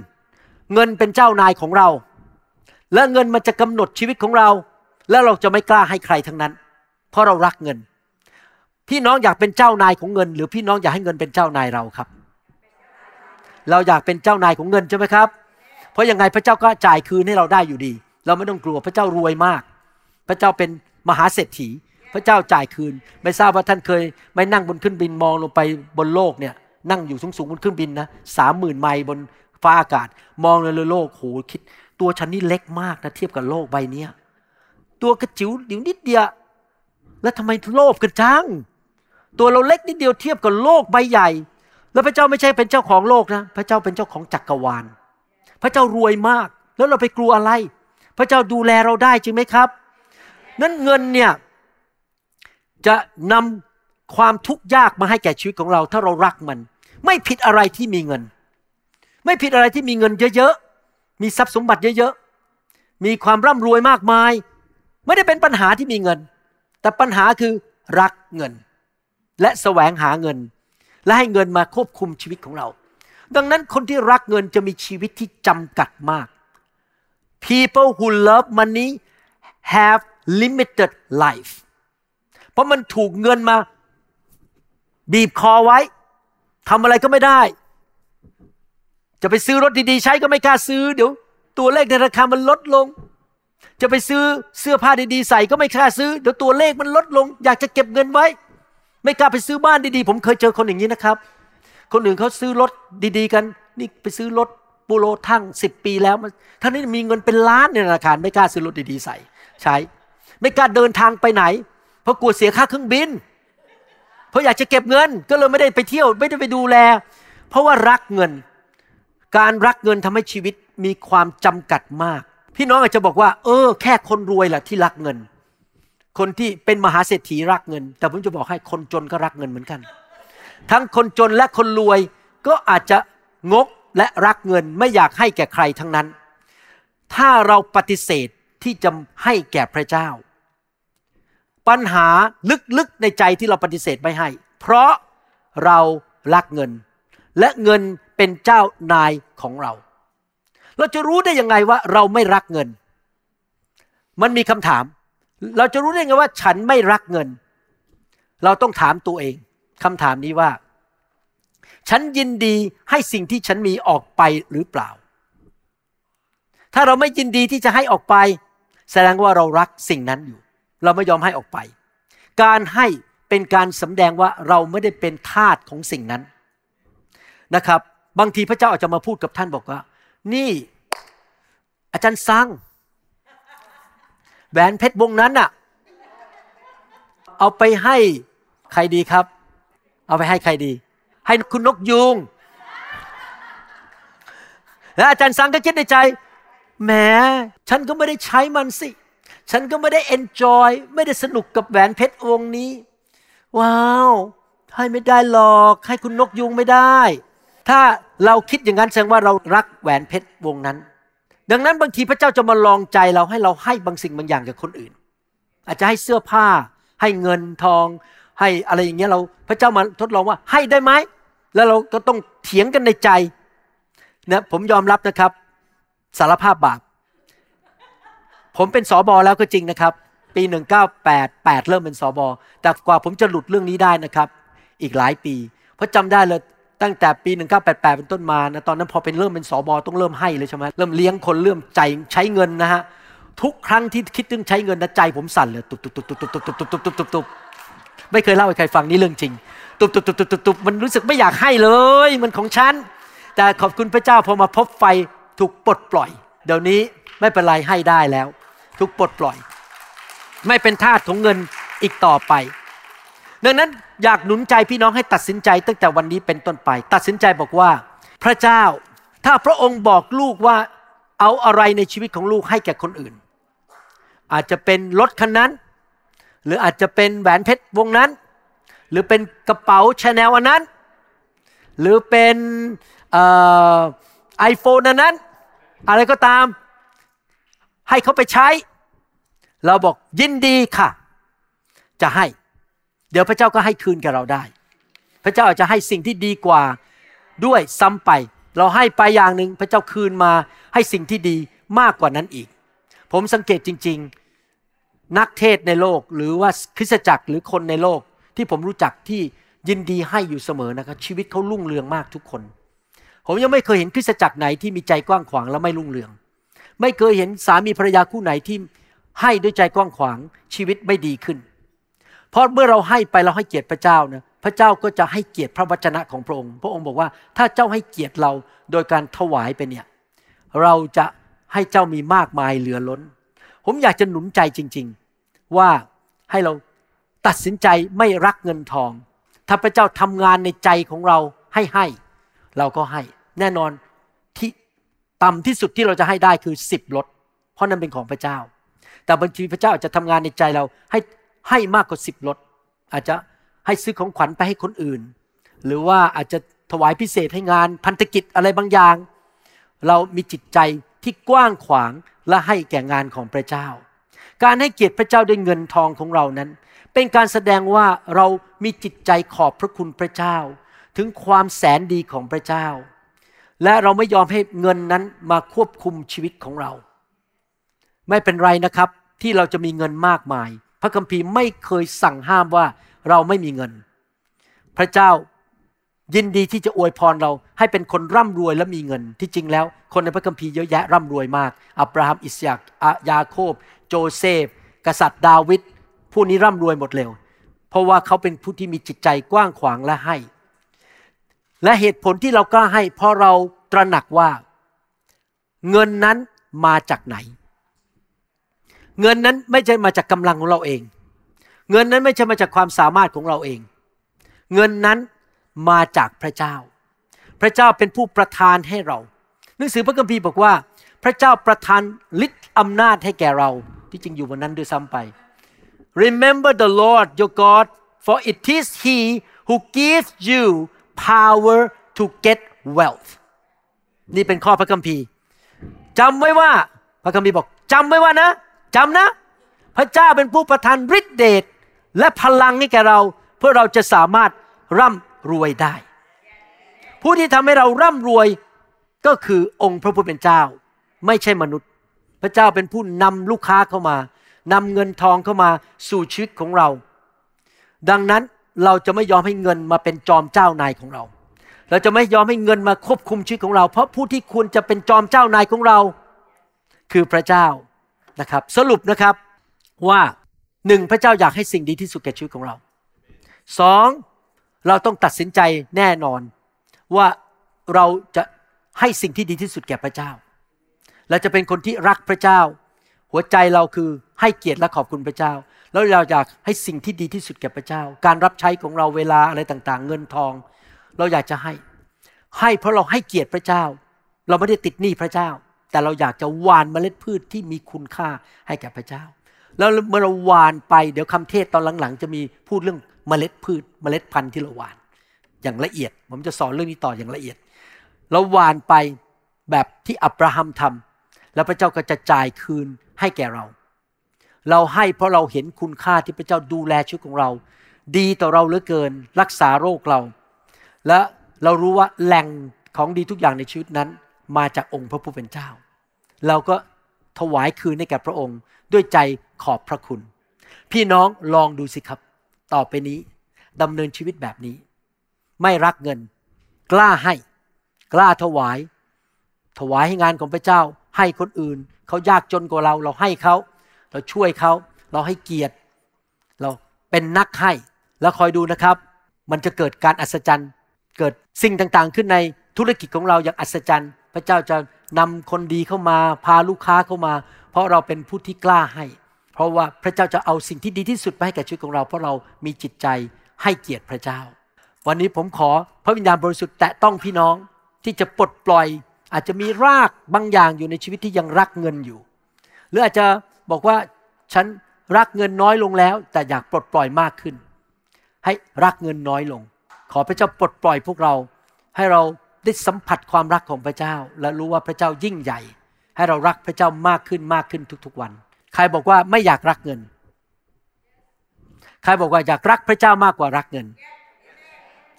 เงินเป็นเจ้านายของเรา และเงินมันจะกำหนดชีวิตของเรา แล้วเราจะไม่กล้าให้ใครทั้งนั้น เพราะเรารักเงิน พี่น้องอยากเป็นเจ้านายของเงิน หรือพี่น้องอยากให้เงินเป็นเจ้านายเราครับ เราอยากเป็นเจ้านายของเงินใช่ไหมครับ เพราะยังไงพระเจ้าก็จ่ายคืนให้เราได้อยู่ดี เราไม่ต้องกลัวพระเจ้ารวยมาก พระเจ้าเป็นมหาเศรษฐี พระเจ้าจ่ายคืน ไม่ทราบว่าท่านเคย ไม่นั่งบนเครื่องบินมองลงไปบนโลกเนี่ย นั่งอยู่สูงๆบนเครื่องบินนะสามหมื่นไมล์บนฟ้าอากาศ มองเลยโลกโหคิด ตัวฉันนี่เล็กมากนะเทียบกับโลกใบเนี้ยตัวกระจิ๋วเดี๋ยวนิดเดียวแล้วทำไมโลภกันจังตัวเราเล็กนิดเดียวเทียบกับโลกใบใหญ่ แล้วพระเจ้าไม่ใช่เป็นเจ้าของโลกนะ พระเจ้าเป็นเจ้าของจักรวาล พระเจ้ารวยมาก แล้วเราไปกลัวอะไร พระเจ้าดูแลเราได้จริงไหมครับ นั้นเงินเนี่ย จะนำความทุกข์ยากมาให้แก่ชีวิตของเรา ถ้าเรารักมัน ไม่ผิดอะไรที่มีเงิน ไม่ผิดอะไรที่มีเงินเยอะๆมีทรัพย์สมบัติเยอะๆมีความร่ำรวยมากมาย ไม่ได้เป็นปัญหาที่มีเงิน แต่ปัญหาคือรักเงิน และแสวงหาเงิน และให้เงินมาควบคุมชีวิตของเรา ดังนั้นคนที่รักเงินจะมีชีวิตที่จำกัดมาก people who love money have limited life เพราะมันถูกเงินมา บีบคอไว้ทำอะไรก็ไม่ได้ จะไปซื้อรถดีๆ ใช้ก็ไม่กล้าซื้อ เดี๋ยว ตัวเลขในราคามันลดลง จะไปซื้อเสื้อผ้าดีๆ ใส่ก็ไม่กล้าซื้อ เดี๋ยวตัวเลขมันลดลง อยากจะเก็บเงินไว้ ไม่กล้าไปซื้อบ้านดีๆ ผมเคยเจอคนอย่างนี้นะครับ คนอื่นเขาซื้อรถดีๆ กัน นี่ไปซื้อรถปูโรทั้งสิบปีแล้วท่านนี้มีเงินเป็นล้านในธนาคารไม่กล้าซื้อรถดีๆ ใส่ ใช้ ไม่กล้าเดินทางไปไหน เพราะกลัวเสียค่าเครื่องบิน เพราะอยากจะเก็บเงินก็เลยไม่ได้ไปเที่ยว ไม่ได้ไปดูแล เพราะว่ารักเงิน การรักเงินทำให้ชีวิตมีความจำกัดมาก พี่น้องอาจจะบอกว่า เออ แค่คนรวยแหละที่รักเงิน คนที่เป็นมหาเศรษฐีรักเงิน แต่ผมจะบอกให้คนจนก็รักเงินเหมือนกัน ทั้งคนจนและคนรวยก็อาจจะงกและรักเงินไม่อยากให้แก่ใครทั้งนั้น ถ้าเราปฏิเสธที่จะให้แก่พระเจ้า ปัญหาลึกๆในใจที่เราปฏิเสธไม่ให้ เพราะเรารักเงิน และเงินเป็นเจ้านายของเรา เราจะรู้ได้ยังไงว่าเราไม่รักเงิน มันมีคำถาม เราจะรู้ได้ยังไงว่าฉันไม่รักเงิน เราต้องถามตัวเองคำถามนี้ว่า ฉันยินดีให้สิ่งที่ฉันมีออกไปหรือเปล่า ถ้าเราไม่ยินดีที่จะให้ออกไป แสดงว่าเรารักสิ่งนั้นอยู่ เราไม่ยอมให้ออกไป การให้เป็นการสำแดงว่าเราไม่ได้เป็นทาสของสิ่งนั้นนะครับ บางทีพระเจ้าอาจจะมาพูดกับท่านบอกว่า นี่อาจารย์ซังแหวนเพชรวงนั้นน่ะ เอาไปให้ใครดีครับ เอาไปให้ใครดี ให้คุณนกยูงแล้วอาจารย์สังก็คิดในใจแหมฉันก็ไม่ได้ใช้มันสิ ฉันก็ไม่ได้เอนจอยไม่ได้สนุกกับแหวนเพชรวงนี้ ว้าวให้ไม่ได้หรอกให้คุณนกยูงไม่ได้ ถ้าเราคิดอย่างนั้นแสดงว่าเรารักแหวนเพชรวงนั้น ดังนั้นบางทีพระเจ้าจะมาลองใจเราให้เราให้บางสิ่งบางอย่างกับคนอื่น อาจจะให้เสื้อผ้า ให้เงินทอง ให้อะไรอย่างเงี้ยเราพระเจ้ามาทดลองว่าให้ได้ไหมแล้วเราก็ต้องเถียงกันในใจนะผมยอมรับนะครับ สารภาพบาป ผมเป็นสอบอแล้วก็จริงนะครับ ปี 1988 เริ่มเป็นสอบอแต่กว่าผมจะหลุดเรื่องนี้ได้นะครับ อีกหลายปี เพราะจำได้เลยตั้งแต่ปี 1988 เป็นต้นมานะตอนนั้นพอเป็นเริ่มเป็นสอบอต้องเริ่มให้เลยใช่ไหมเริ่มเลี้ยงคนเริ่มใจใช้เงินนะฮะทุกครั้งที่คิดถึงใช้เงินนะใจผมสั่นเลยตุบตุบตุบตุบตุบตุบตุบตุบตุบตุบตุบตุบไม่เคยเล่าให้ใครฟังนี่เรื่องจริง ตุบตุบตุบตุบตุบตุบมันรู้สึกไม่อยากให้เลย มันของฉัน แต่ขอบคุณพระเจ้าพอมาพบไฟถูกปลดปล่อย เดี๋ยวนี้ไม่เป็นไรให้ได้แล้ว ถูกปลดปล่อย ไม่เป็นทาสของเงินอีกต่อไป ดังนั้นอยากหนุนใจพี่น้องให้ตัดสินใจตั้งแต่วันนี้เป็นต้นไป ตัดสินใจบอกว่า พระเจ้าถ้าพระองค์บอกลูกว่าเอาอะไรในชีวิตของลูกให้แก่คนอื่น อาจจะเป็นรถคันนั้น หรืออาจจะเป็นแหวนเพชรวงนั้น หรือเป็นกระเป๋าชาแนลอันนั้น หรือเป็นไอโฟนอันนั้น อะไรก็ตาม ให้เขาไปใช้ เราบอกยินดีค่ะ จะให้ เดี๋ยวพระเจ้าก็ให้คืนกับเราได้ พระเจ้าอาจจะให้สิ่งที่ดีกว่าด้วยซ้ำไป เราให้ไปอย่างหนึ่งพระเจ้าคืนมาให้สิ่งที่ดีมากกว่านั้นอีก ผมสังเกตจริง ๆ นักเทศในโลกหรือว่าคริสตจักรหรือคนในโลกที่ผมรู้จักที่ยินดีให้อยู่เสมอนะครับ ชีวิตเขารุ่งเรืองมากทุกคน ผมยังไม่เคยเห็นคริสตจักรไหนที่มีใจกว้างขวางและไม่รุ่งเรือง ไม่เคยเห็นสามีภรรยาคู่ไหนที่ให้ด้วยใจกว้างขวางชีวิตไม่ดีขึ้น เพราะเมื่อเราให้ไปเราให้เกียรติพระเจ้านะพระเจ้าก็จะให้เกียรติพระวจนะของพระองค์ พระองค์บอกว่าถ้าเจ้าให้เกียรติเราโดยการถวายไปเนี่ยเราจะให้เจ้ามีมากมายเหลือล้น ผมอยากจะหนุนใจจริง ๆ ว่าให้เราตัดสินใจไม่รักเงินทอง ถ้าพระเจ้าทำงานในใจของเราให้ให้ เราก็ให้ แน่นอน ต่ำที่สุดที่เราจะให้ได้คือสิบลด เพราะนั้นเป็นของพระเจ้า แต่บางทีพระเจ้าอาจจะทำงานในใจเราให้ให้มากกว่าสิบลด อาจจะให้ซื้อของขวัญไปให้คนอื่น หรือว่าอาจจะถวายพิเศษให้งานพันธกิจอะไรบางอย่าง เรามีจิตใจที่กว้างขวางและให้แก่งานของพระเจ้า การให้เกียรติพระเจ้าด้วยเงินทองของเรานั้น เป็นการแสดงว่าเรามีจิตใจขอบพระคุณพระเจ้า ถึงความแสนดีของพระเจ้า และเราไม่ยอมให้เงินนั้นมาควบคุมชีวิตของเรา ไม่เป็นไรนะครับที่เราจะมีเงินมากมาย พระคัมภีร์ไม่เคยสั่งห้ามว่าเราไม่มีเงิน พระเจ้ายินดีที่จะอวยพรเราให้เป็นคนร่ำรวยและมีเงิน ที่จริงแล้ว คนในพระคัมภีร์เยอะแยะร่ำรวยมาก อับราฮัม อิสยากยาโคบ โจเซฟ กษัตริย์ดาวิดผู้นี้ร่ำรวยหมดเร็ว เพราะว่าเขาเป็นผู้ที่มีจิตใจกว้างขวางและให้ และเหตุผลที่เรากล้าให้เพราะเราตระหนักว่า เงินนั้นมาจากไหน เงินนั้นไม่ใช่มาจากกำลังของเราเอง เงินนั้นไม่ใช่มาจากความสามารถของเราเอง เงินนั้นมาจากพระเจ้า พระเจ้าเป็นผู้ประทานให้เรา หนังสือพระคัมภีร์บอกว่า พระเจ้าประทานฤทธิ์อำนาจให้แก่เราที่จริงอยู่วันนั้นด้วยซ้ำไป Remember the Lord your God for it is He who gives you power to get wealth นี่เป็นข้อพระคัมภีร์จำไว้ว่าพระคัมภีร์บอกจำไว้ว่านะจำนะ พระเจ้าเป็นผู้ประทานฤทธิเดชและพลังให้แก่เรา เพื่อเราจะสามารถร่ำรวยได้ ผู้ที่ทำให้เราร่ำรวยก็คือองค์พระผู้เป็นเจ้า ไม่ใช่มนุษย์ พระเจ้าเป็นผู้นำลูกค้าเข้ามานำเงินทองเข้ามาสู่ชีวิตของเรา ดังนั้น เราจะไม่ยอมให้เงินมาเป็นจอมเจ้านายของเรา เราจะไม่ยอมให้เงินมาควบคุมชีวิตของเรา เพราะผู้ที่ควรจะเป็นจอมเจ้านายของเรา คือพระเจ้านะครับ สรุปนะครับว่าหนึ่งพระเจ้าอยากให้สิ่งดีที่สุดแก่ชีวิตของเราสองเราต้องตัดสินใจแน่นอนว่าเราจะให้สิ่งที่ดีที่สุดแก่พระเจ้าเราจะเป็นคนที่รักพระเจ้า หัวใจเราคือให้เกียรติและขอบคุณพระเจ้า แล้วเราอยากให้สิ่งที่ดีที่สุดแก่พระเจ้า การรับใช้ของเราเวลาอะไรต่างๆ เงินทอง เราอยากจะให้ ให้เพราะเราให้เกียรติพระเจ้า เราไม่ได้ติดหนี้พระเจ้า แต่เราอยากจะหว่านเมล็ดพืชที่มีคุณค่าให้แก่พระเจ้า แล้วเมื่อเราหว่านไปเดี๋ยวคำเทศตอนหลังๆ จะมีพูดเรื่องเมล็ดพืช เมล็ดพันธุ์ที่เราหว่าน อย่างละเอียด ผมจะสอนเรื่องนี้ต่ออย่างละเอียด เราหว่านไปแบบที่อับราฮัมทำแล้วพระเจ้าก็จะจ่ายคืนให้แก่เรา เราให้เพราะเราเห็นคุณค่าที่พระเจ้าดูแลชีวิตของเรา ดีต่อเราเหลือเกิน รักษาโรคเรา และเรารู้ว่าแหล่งของดีทุกอย่างในชีวิตนั้น มาจากองค์พระผู้เป็นเจ้า เราก็ถวายคืนให้แก่พระองค์ด้วยใจขอบพระคุณ พี่น้องลองดูสิครับ ต่อไปนี้ดำเนินชีวิตแบบนี้ ไม่รักเงิน กล้าให้ กล้าถวาย ถวายให้งานของพระเจ้า ให้คนอื่น เขายากจนกว่าเราเราให้เขา เราช่วยเขาเราให้เกียรติ เราเป็นนักให้แล้วคอยดูนะครับ มันจะเกิดการอัศจรรย์ เกิดสิ่งต่างๆ ขึ้นในธุรกิจของเราอย่างอัศจรรย์ พระเจ้าจะนำคนดีเข้ามาพาลูกค้าเข้ามา เพราะเราเป็นผู้ที่กล้าให้ เพราะว่าพระเจ้าจะเอาสิ่งที่ดีที่สุดมาให้แก่ชีวิตของเรา เพราะเรามีจิตใจให้เกียรติพระเจ้า วันนี้ผมขอพระวิญญาณบริสุทธิ์แตะต้องพี่น้องที่จะปลดปล่อย อาจจะมีรากบางอย่างอยู่ในชีวิตที่ยังรักเงินอยู่ หรืออาจจะ บอกว่าฉันรักเงินน้อยลงแล้ว แต่อยากปลดปล่อยมากขึ้น ให้รักเงินน้อยลง ขอพระเจ้าปลดปล่อยพวกเรา ให้เราได้สัมผัสความรักของพระเจ้า และรู้ว่าพระเจ้ายิ่งใหญ่ ให้เรารักพระเจ้ามากขึ้นมากขึ้นทุกๆวัน ใครบอกว่าไม่อยากรักเงิน ใครบอกว่าอยากรักพระเจ้ามากกว่ารักเงิน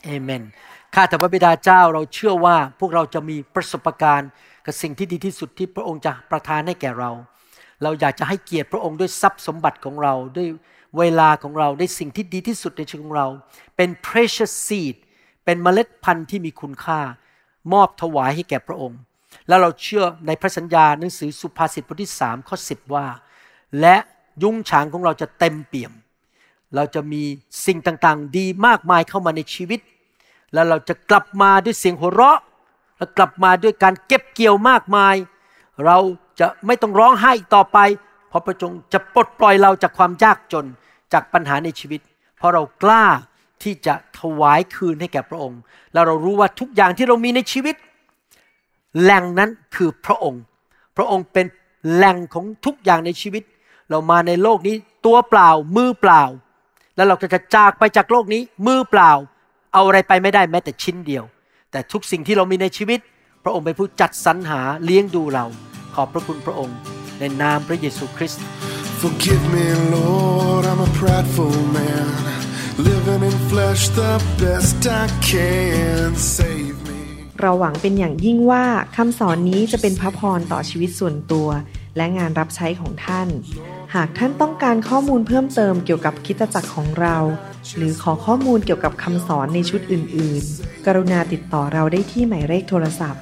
เอเมนข้าแต่พระบิดาเจ้าเราเชื่อว่าพวกเราจะมีประสบการณ์กับสิ่งที่ดีที่สุดที่พระองค์จะประทานให้แก่เรา เราอยากจะให้เกียรติพระองค์ด้วยทรัพย์สมบัติของเราด้วยเวลาของเราด้วยสิ่งที่ดีที่สุดในชีวิตของเรา เป็น precious seed เป็นเมล็ดพันธุ์ที่มีคุณค่า มอบถวายให้แก่พระองค์ แล้วเราเชื่อในพระสัญญาหนังสือสุภาษิตบทที่สามข้อสิบว่า และยุ้งฉางของเราจะเต็มเปี่ยม เราจะมีสิ่งต่างๆ ดีมากมายเข้ามาในชีวิต แล้วเราจะกลับมาด้วยเสียงหัวเราะ และกลับมาด้วยการเก็บเกี่ยวมากมาย เรา จะไม่ต้องร้องไห้อีกต่อไป เพราะพระองค์จะปลดปล่อยเราจากความยากจนจากปัญหาในชีวิต เพราะเรากล้าที่จะถวายคืนให้แก่พระองค์ แล้วเรารู้ว่าทุกอย่างที่เรามีในชีวิต แหล่งนั้นคือพระองค์ พระองค์เป็นแหล่งของทุกอย่างในชีวิต เรามาในโลกนี้ตัวเปล่ามือเปล่า แล้วเราก็จะจากไปจากโลกนี้มือเปล่า เอาอะไรไปไม่ได้แม้แต่ชิ้นเดียว แต่ทุกสิ่งที่เรามีในชีวิต พระองค์เป็นผู้จัดสรรหาเลี้ยงดูเรา ขอบพระคุณพระองค์ ในนามพระเยซูคริสต์ Forgive me, Lord, I'm a prideful man. Living in flesh the best I can. Save me. เราหวังเป็นอย่างยิ่งว่าคำสอนนี้จะเป็นพระพรต่อชีวิตส่วนตัว และงานรับใช้ของท่าน หากท่านต้องการข้อมูลเพิ่มเติมเกี่ยวกับคริดตจักรของเรา หรือขอข้อมูลเกี่ยวกับคำสอนในชุดอื่น ๆ กรุณาติดต่อเราได้ที่หมายเลขโทรศัพท์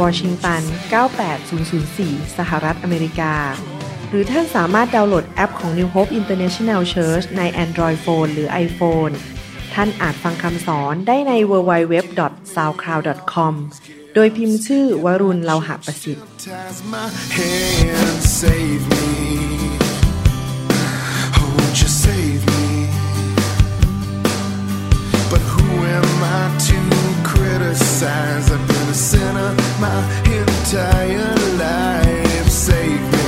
วอชิงตัน 98004 สหรัฐอเมริกา หรือท่านสามารถดาวน์โหลดแอปของ New Hope International Church ใน Android Phone หรือ iPhone ท่านอาจฟังคำสอนได้ใน www.soundcloud.com โดยพิมพ์ชื่อวรุณเลาหะประสิทธิ์ But who am I to criticize. I've been a sinner my entire life. Save me.